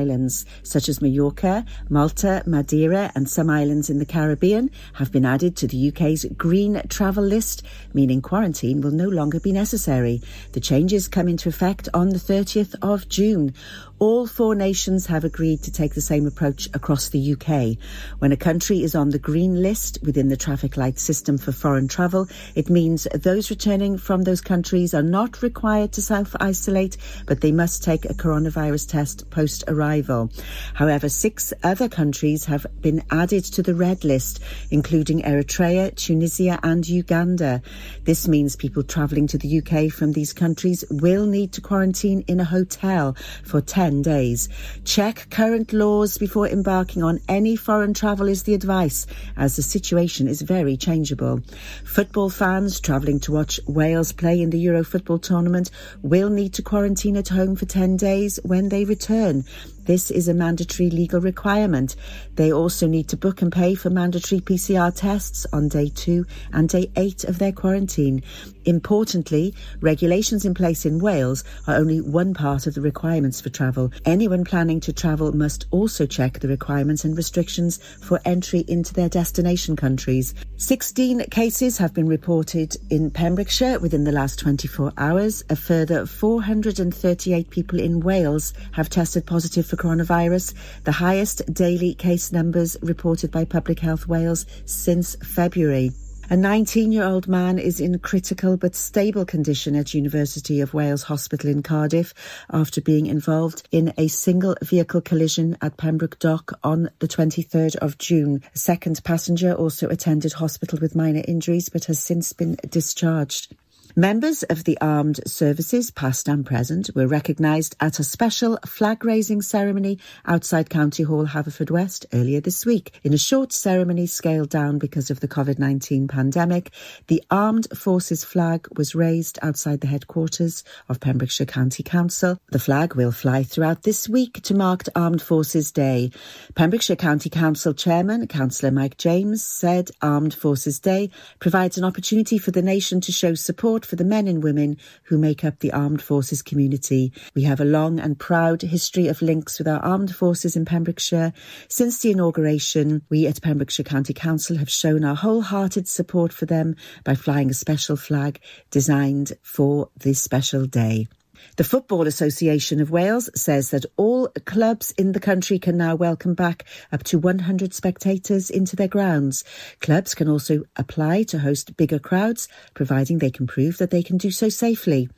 Islands such as Mallorca, Malta, Madeira, and some islands in the Caribbean have been added to the UK's green travel list, meaning quarantine will no longer be necessary. The changes come into effect on the 30th of June. All four nations have agreed to take the same approach across the UK. When a country is on the green list within the traffic light system for foreign travel, it means those returning from those countries are not required to self-isolate, but they must take a coronavirus test post-arrival. However, six other countries have been added to the red list, including Eritrea, Tunisia and Uganda. This means people travelling to the UK from these countries will need to quarantine in a hotel for 10 10 days. Check current laws before embarking on any foreign travel is the advice, as the situation is very changeable. Football fans travelling to watch Wales play in the Euro football tournament will need to quarantine at home for 10 days when they return. This is a mandatory legal requirement. They also need to book and pay for mandatory PCR tests on day two and day eight of their quarantine. Importantly, regulations in place in Wales are only one part of the requirements for travel. Anyone planning to travel must also check the requirements and restrictions for entry into their destination countries. 16 cases have been reported in Pembrokeshire within the last 24 hours. A further 438 people in Wales have tested positive for coronavirus, the highest daily case numbers reported by Public Health Wales since February. A 19 year old man is in critical but stable condition at University of Wales Hospital in Cardiff after being involved in a single vehicle collision at Pembroke Dock on the 23rd of June. A second passenger also attended hospital with minor injuries but has since been discharged. Members of the armed services, past and present, were recognised at a special flag raising ceremony outside County Hall, Haverfordwest, earlier this week. In a short ceremony scaled down because of the COVID 19 pandemic, the Armed Forces flag was raised outside the headquarters of Pembrokeshire County Council. The flag will fly throughout this week to mark Armed Forces Day. Pembrokeshire County Council Chairman, Councillor Mike James, said Armed Forces Day provides an opportunity for the nation to show support for the men and women who make up the armed forces community. We have a long and proud history of links with our armed forces in Pembrokeshire. Since the inauguration, we at Pembrokeshire County Council have shown our wholehearted support for them by flying a special flag designed for this special day. The Football Association of Wales says that all clubs in the country can now welcome back up to 100 spectators into their grounds. Clubs can also apply to host bigger crowds, providing they can prove that they can do so safely.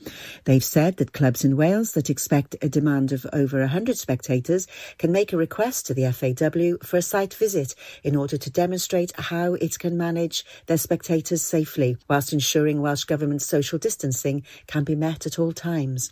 They've said that clubs in Wales that expect a demand of over 100 spectators can make a request to the FAW for a site visit in order to demonstrate how it can manage their spectators safely, whilst ensuring Welsh Government social distancing can be met at all times.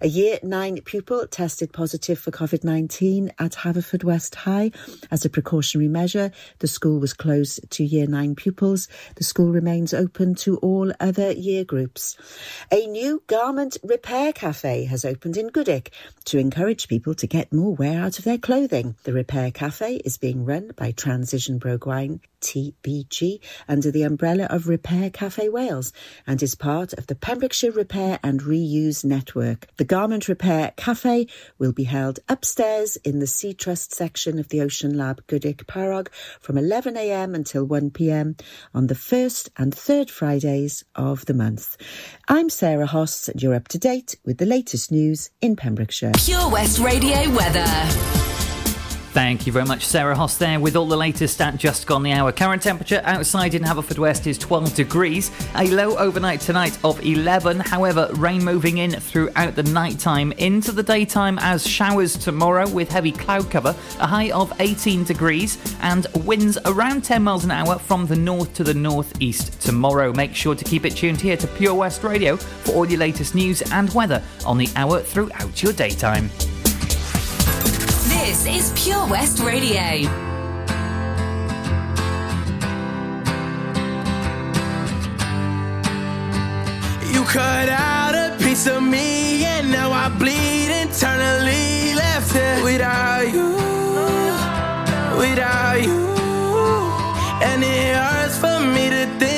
A year nine pupil tested positive for COVID 19 at Haverfordwest High. As a precautionary measure, the school was closed to year nine pupils. The school remains open to all other year groups. A new garment repair cafe has opened in Goodwick to encourage people to get more wear out of their clothing. The repair cafe is being run by Transition Bro Gwaun TBG under the umbrella of Repair Cafe Wales and is part of the Pembrokeshire Repair and Reuse Network. The Garment Repair Cafe will be held upstairs in the Sea Trust section of the Ocean Lab Goodwick Parrog from 11am until 1pm on the first and third Fridays of the month. I'm Sarah Hoss and you're up to date with the latest news in Pembrokeshire. Pure West Radio weather. Thank you very much, Sarah Hoss, there with all the latest at just gone the hour. Current temperature outside in Haverfordwest is 12 degrees, a low overnight tonight of 11. However, rain moving in throughout the night time into the daytime as showers tomorrow with heavy cloud cover, a high of 18 degrees, and winds around 10 miles an hour from the north to the northeast tomorrow. Make sure to keep it tuned here to Pure West Radio for all your latest news and weather on the hour throughout your daytime. This is Pure West Radio. You cut out a piece of me, and now I bleed internally. Left here without you, without you. And it hurts for me to think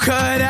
cut out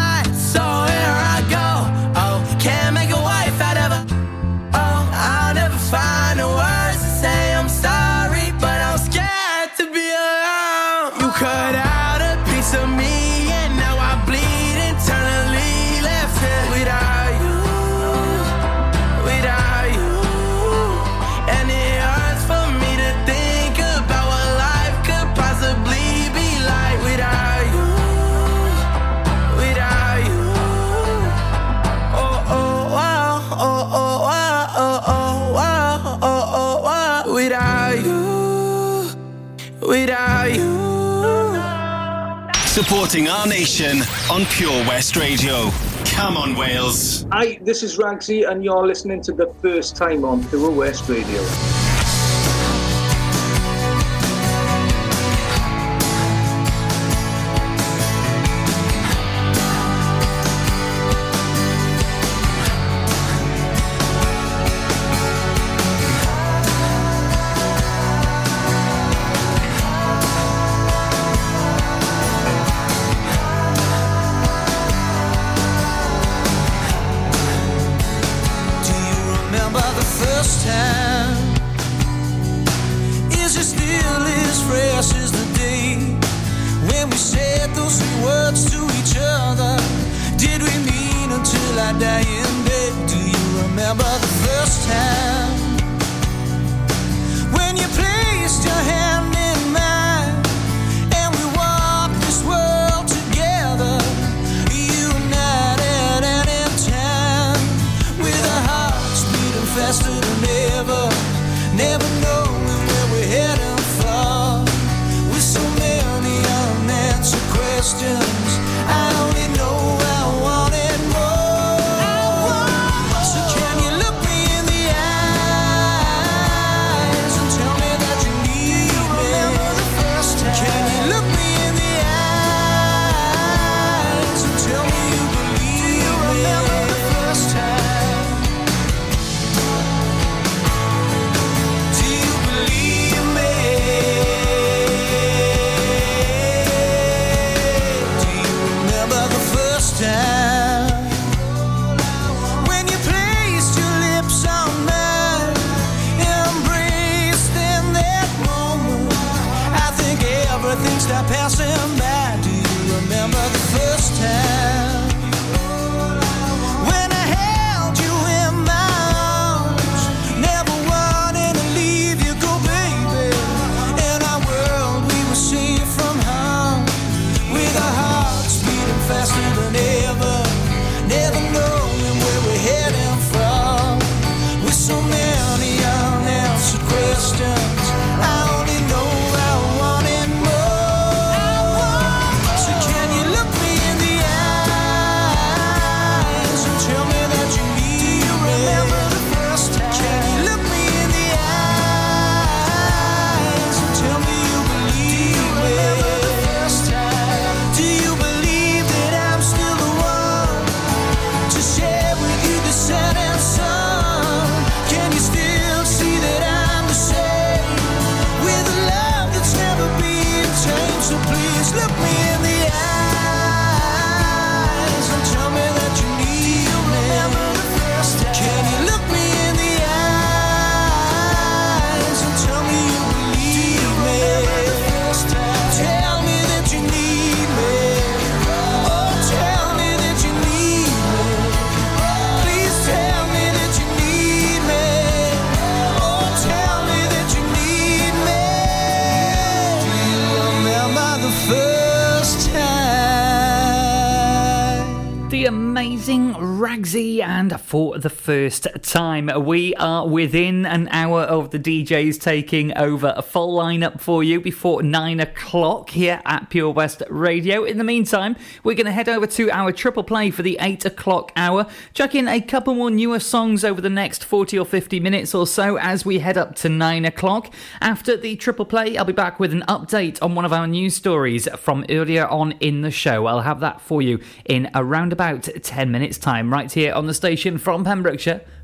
supporting our nation on Pure West Radio. Come on, Wales. Hi, this is Ragsy, and you're listening to the first time on Pure West Radio. Amazing Ragsy, and for the first time, we are within an hour of the DJs taking over a full lineup for you before nine o'clock here at Pure West Radio. In the meantime, we're going to head over to our triple play for the eight o'clock hour, chuck in a couple more newer songs over the next 40 or 50 minutes or so as we head up to nine o'clock. After the triple play, I'll be back with an update on one of our news stories from earlier on in the show. I'll have that for you in around about 10 minutes' time, right here on the station from Pembrokeshire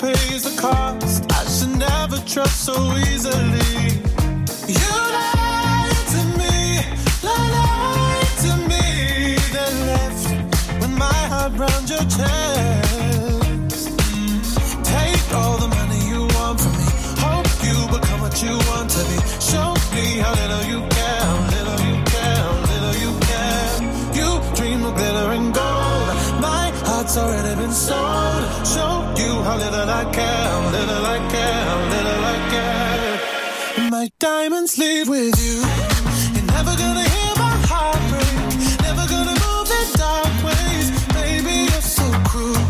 pays the cost. I should never trust so easily. You lied to me, lied to me, then left with my heart round your chest. Take all the money you want from me. Hope you become what you want to be. Show me how little you care, it's already been sold. Show you how little I care, little I care, little I care. My diamonds leave with you. You're never gonna hear my heart break. Never gonna move in dark ways. Baby, you're so cruel.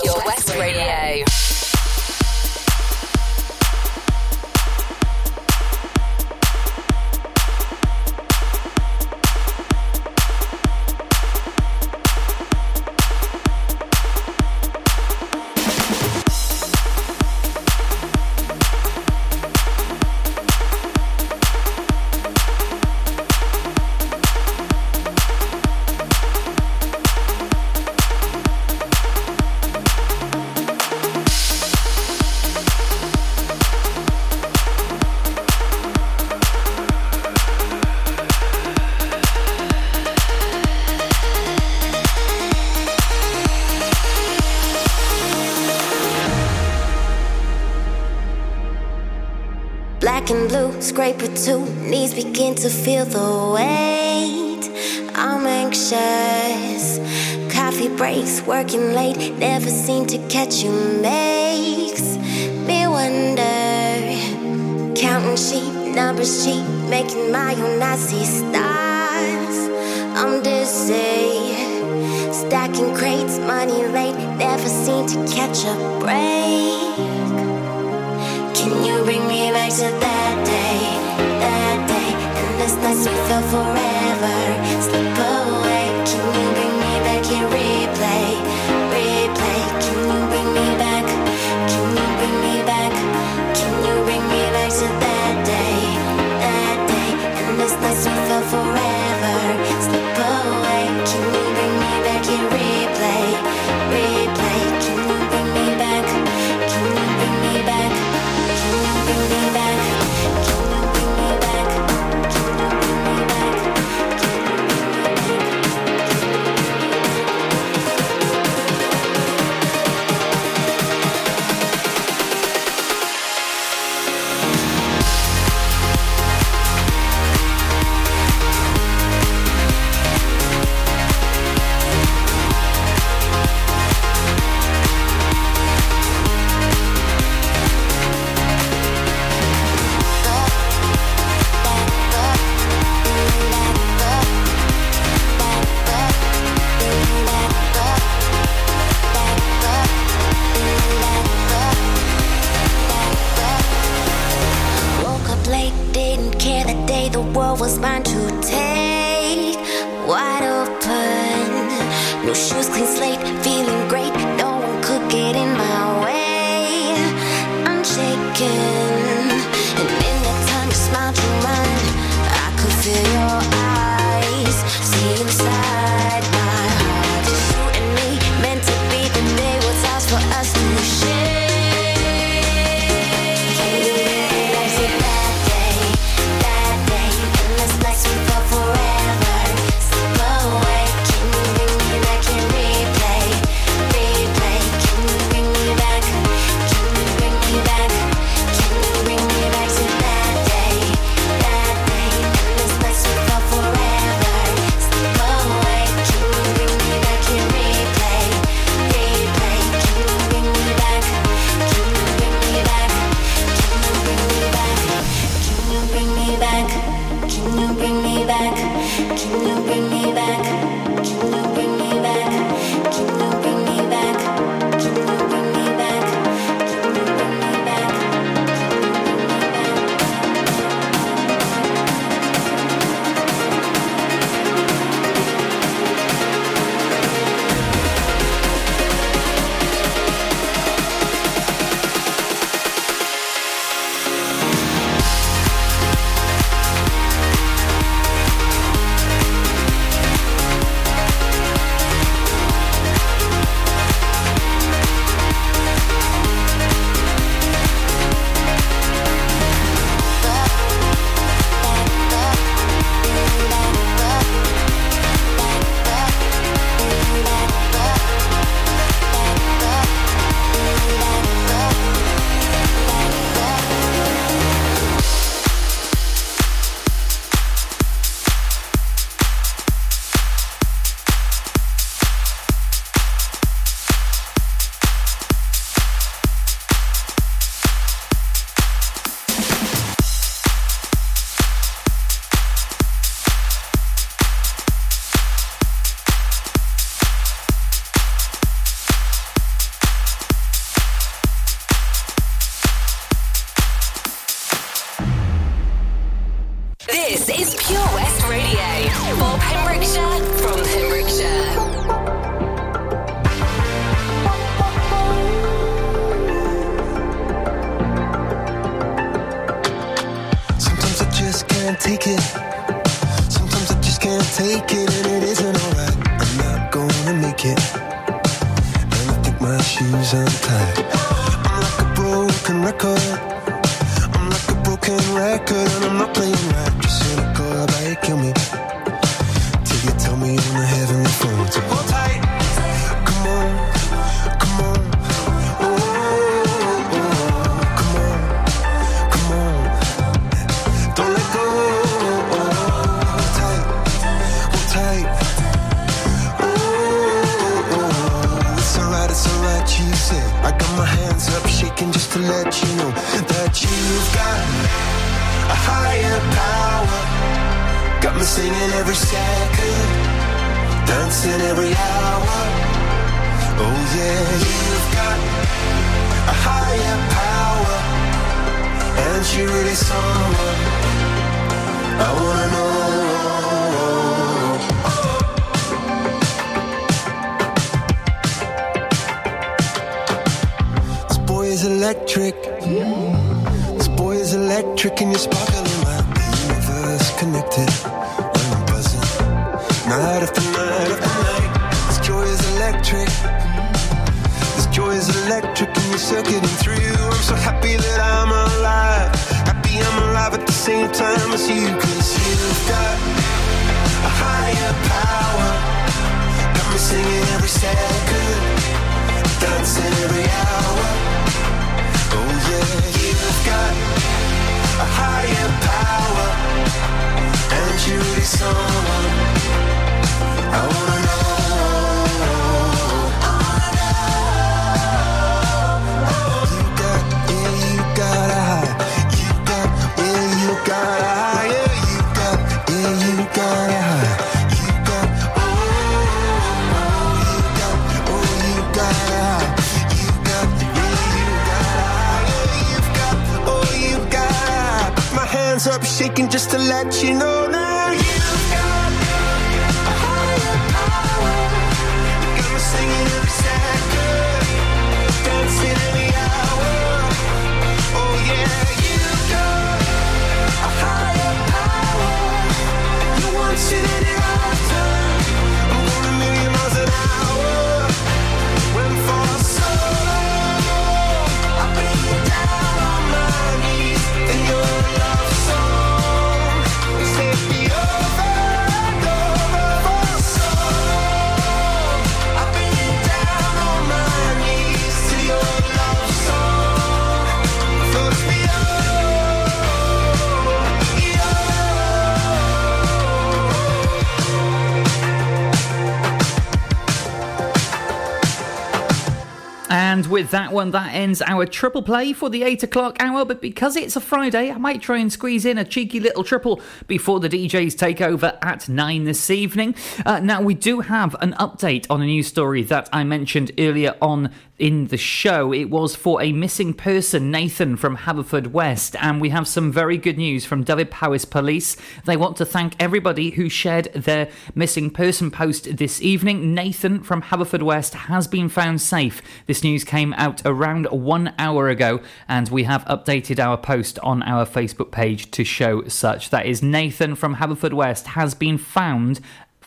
your West feel the weight. I'm anxious. Coffee breaks, working late, never seem to catch you makes me wonder. Counting sheep, numbers cheap, making my own Nazi stars. I'm dizzy. Stacking crates, money late, never seem to catch up. forever. Hands up shaking just to let you know And with that one, that ends our triple play for the 8 o'clock hour. But because it's a Friday, I might try and squeeze in a cheeky little triple before the DJs take over at 9 this evening. Uh, now, we do have an update on a news story that I mentioned earlier on in the show. It was for a missing person, Nathan from Haverfordwest, and we have some very good news from Dyfed-Powys Police. They want to thank everybody who shared their missing person post this evening. Nathan from Haverfordwest has been found safe. This news came out around one hour ago, and we have updated our post on our Facebook page to show such. That is Nathan from Haverfordwest has been found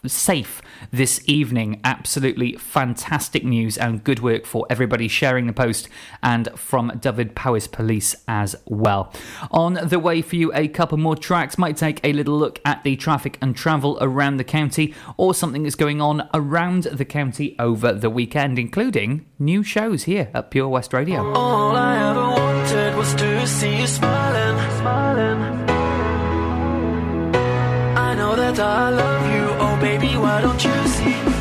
safe this evening. Absolutely fantastic news and good work for everybody sharing the post and from Dyfed-Powys Police as well. On the way for you, a couple more tracks. Might take a little look at the traffic and travel around the county or something that's going on around the county over the weekend, including new shows here at Pure West Radio. All I ever wanted was to see you smiling, smiling. I know that I love you, baby, why don't you see?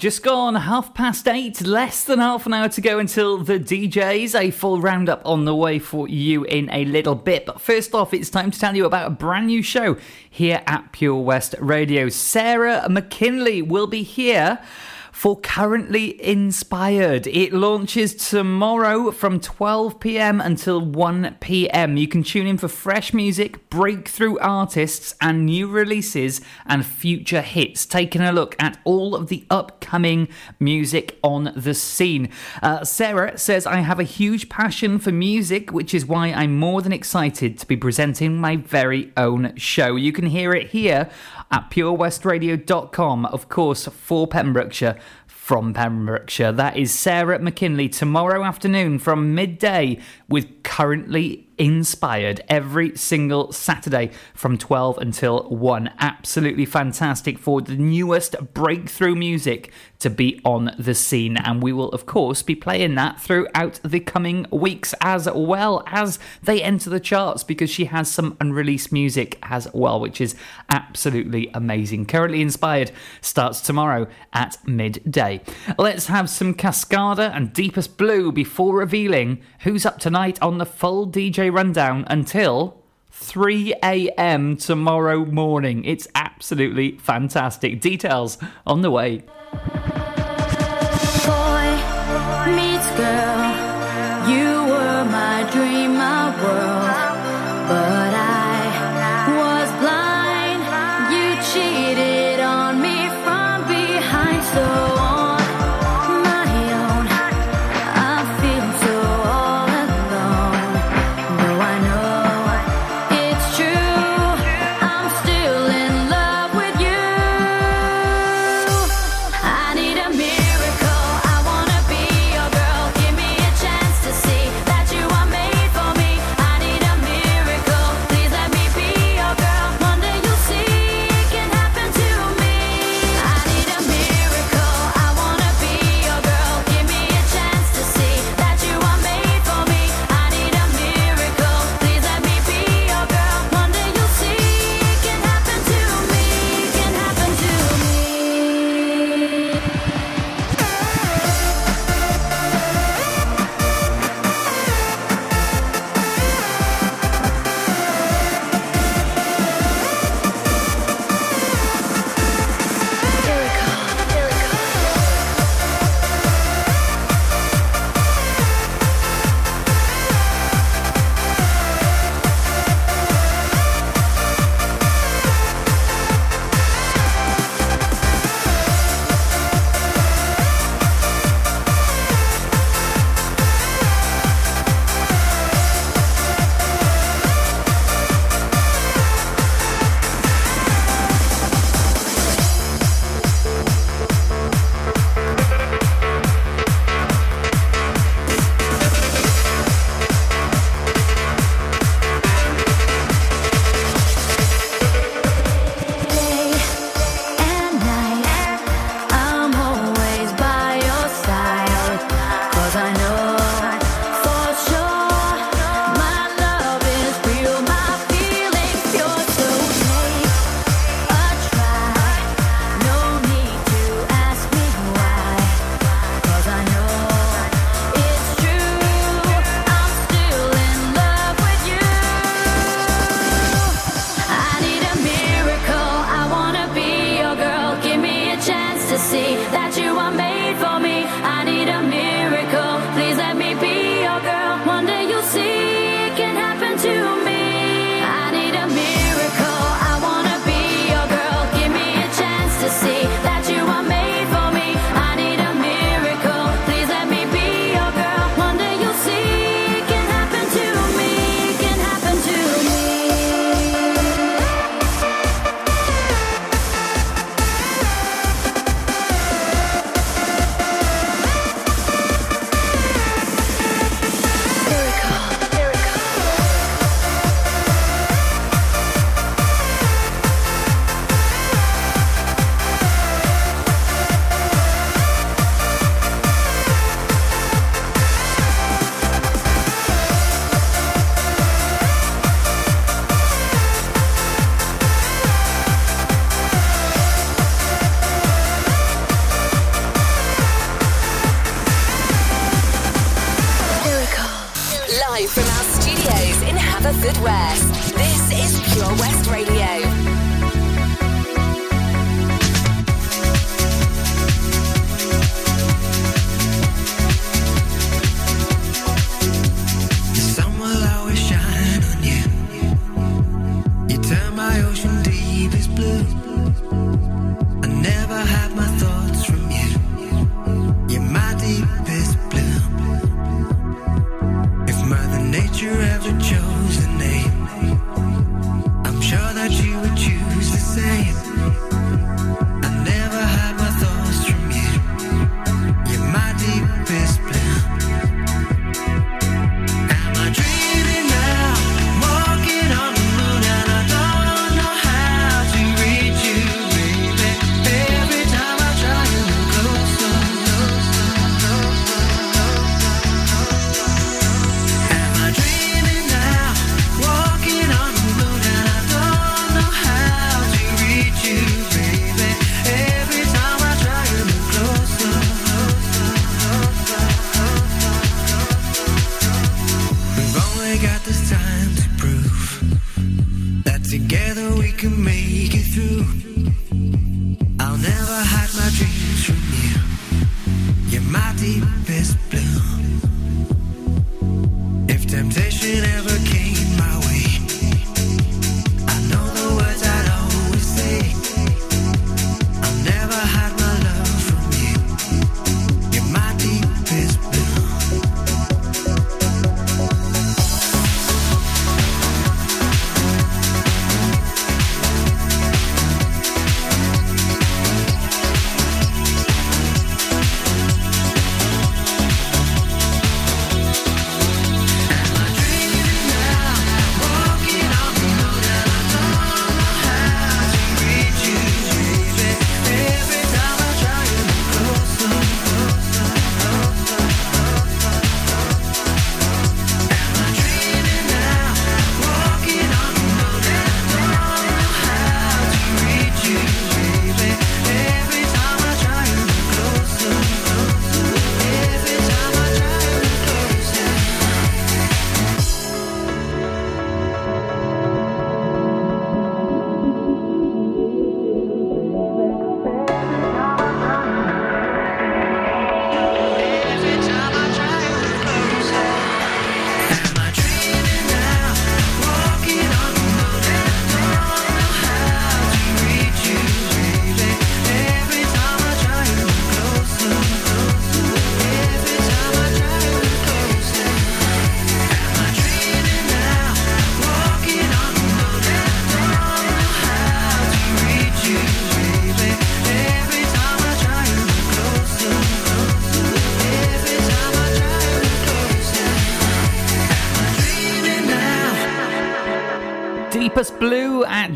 Just gone half past eight, less than half an hour to go until the DJs. A full roundup on the way for you in a little bit. But first off, it's time to tell you about a brand new show here at Pure West Radio. Sarah McKinley will be here for Currently Inspired. It launches tomorrow from 12 pm until 1 pm. You can tune in for fresh music, breakthrough artists, and new releases and future hits. Taking a look at all of the upcoming music on the scene. Uh, Sarah says, I have a huge passion for music, which is why I'm more than excited to be presenting my very own show. You can hear it here at purewestradio.com, of course, for Pembrokeshire from Pembrokeshire. That is Sarah McKinley tomorrow afternoon from midday with Currently Inspired every single Saturday from 12 until 1. Absolutely fantastic for the newest breakthrough music to be on the scene. And we will, of course, be playing that throughout the coming weeks as well as they enter the charts because she has some unreleased music as well, which is absolutely amazing. Currently Inspired starts tomorrow at midday. Let's have some Cascada and Deepest Blue before revealing who's up tonight on the full DJ rundown until 3 a.m. tomorrow morning. It's absolutely fantastic. Details on the way. Boy meets girl. You were my dream, my world.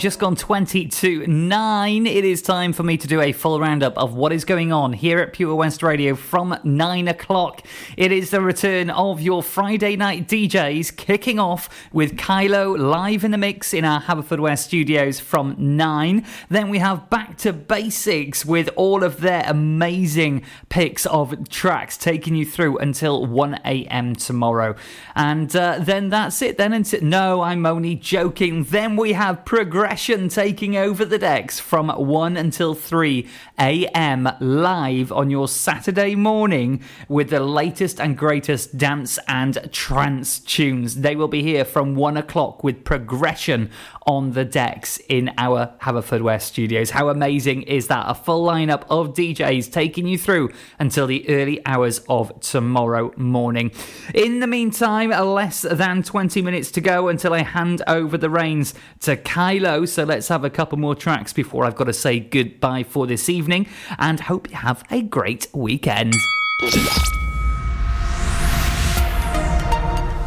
Just gone 20 to 9. It is time for me to do a full roundup of what is going on here at Pure West Radio from 9 o'clock. It is the return of your Friday night DJs, kicking off with Kylo live in the mix in our Haverfordwest studios from 9. Then we have Back to Basics with all of their amazing picks of tracks taking you through until 1 a.m. tomorrow. And uh, then that's it. Then until. No, I'm only joking. Then we have Progression taking over the decks from 1 until 3 a.m. live on your Saturday morning with the latest and greatest dance and trance tunes. They will be here from 1 o'clock with Progression on the decks in our Haverfordwest studios. How amazing is that? A full lineup of DJs taking you through until the early hours of tomorrow morning. In the meantime, less than 20 minutes to go until I hand over the reins to Kylo. So let's have a couple more tracks before I've got to say goodbye for this evening and hope you have a great weekend.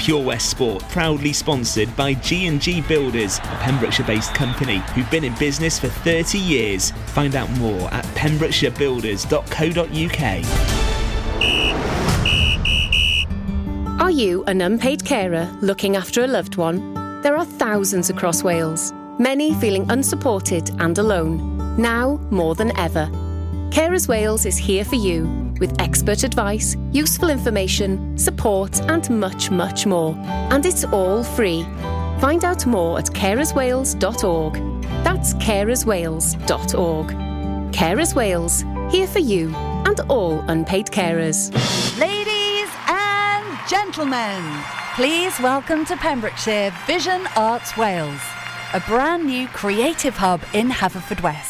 Pure West Sport, proudly sponsored by G&G Builders, a Pembrokeshire-based company who've been in business for 30 years. Find out more at pembrokeshirebuilders.co.uk. Are you an unpaid carer looking after a loved one? There are thousands across Wales, many feeling unsupported and alone, now more than ever. Carers Wales is here for you with expert advice, useful information, support, and much, much more. And it's all free. Find out more at carerswales.org. That's carerswales.org. Carers Wales, here for you and all unpaid carers. Ladies and gentlemen, please welcome to Pembrokeshire Vision Arts Wales, a brand new creative hub in Haverfordwest.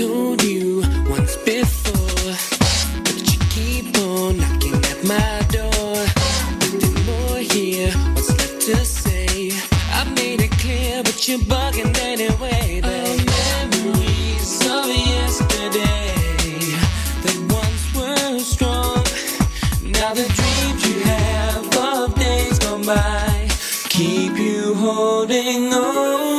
told you once before, but you keep on knocking at my door. Nothing more here, what's left to say? I made it clear, but you're bugging anyway. The memories of yesterday that once were strong. Now the dreams you have of days gone by keep you holding on.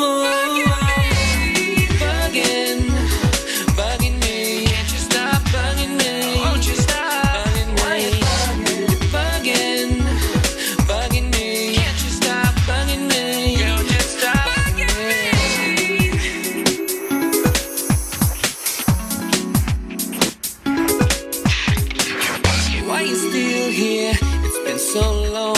So long.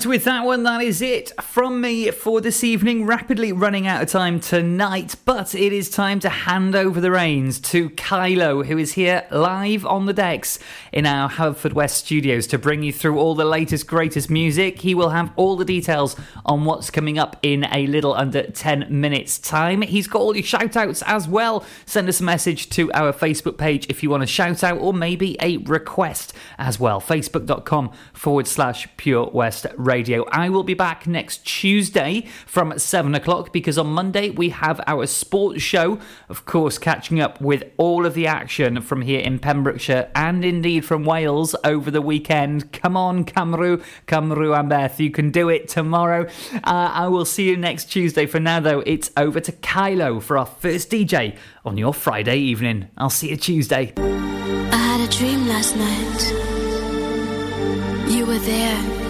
And with that one, that is it from me for this evening. Rapidly running out of time tonight, but it is time to hand over the reins to Kylo, who is here live on the decks in our Haverfordwest studios to bring you through all the latest, greatest music. He will have all the details on what's coming up in a little under 10 minutes' time. He's got all your shout outs as well. Send us a message to our Facebook page if you want a shout out or maybe a request as well. Facebook.com forward slash Pure West. I will be back next Tuesday from 7 o'clock because on Monday we have our sports show. Of course, catching up with all of the action from here in Pembrokeshire and indeed from Wales over the weekend. Come on, Cymru, Cymru am byth, you can do it tomorrow. Uh, I will see you next Tuesday. For now, though, it's over to Kylo for our first DJ on your Friday evening. I'll see you Tuesday. I had a dream last night. You were there.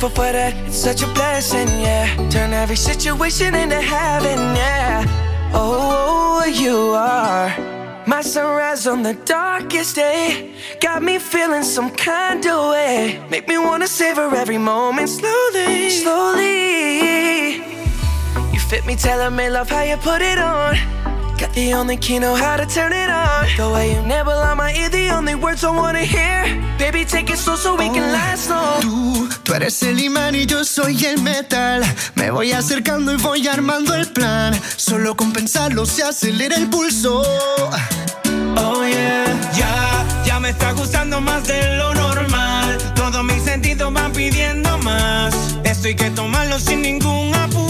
Thankful for that, it's such a blessing, yeah. Turn every situation into heaven, yeah. Oh, you are my sunrise on the darkest day. Got me feeling some kind of way. Make me wanna savor every moment slowly, slowly. You fit me, telling me love how you put it on. Got the only key, know how to turn it on. The way you nibble on my ear, the only words I wanna hear. Baby, take it slow so we can last long. Tú, tú eres el imán y yo soy el metal. Me voy acercando y voy armando el plan. Solo con pensarlo se acelera el pulso. Oh yeah, Ya, ya me está gustando más de lo normal. Todos mis sentidos van pidiendo más. Esto hay que tomarlo sin ningún apuro.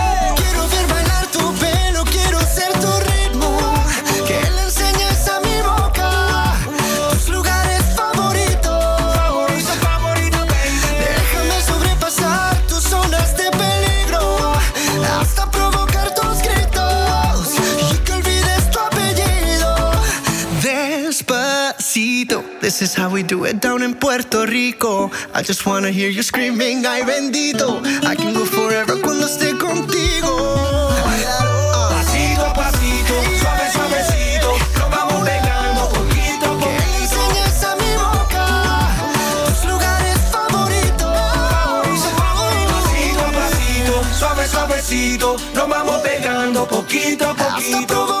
this is how we do it down in Puerto Rico. I just wanna hear you screaming, ay bendito. I can go forever cuando esté contigo. Pasito a pasito, suave, suavecito. Nos vamos pegando poquito a Que le enseñes a mi boca tus lugares favoritos. Pasito a pasito, suave, suavecito, nos vamos pegando poquito a poquito.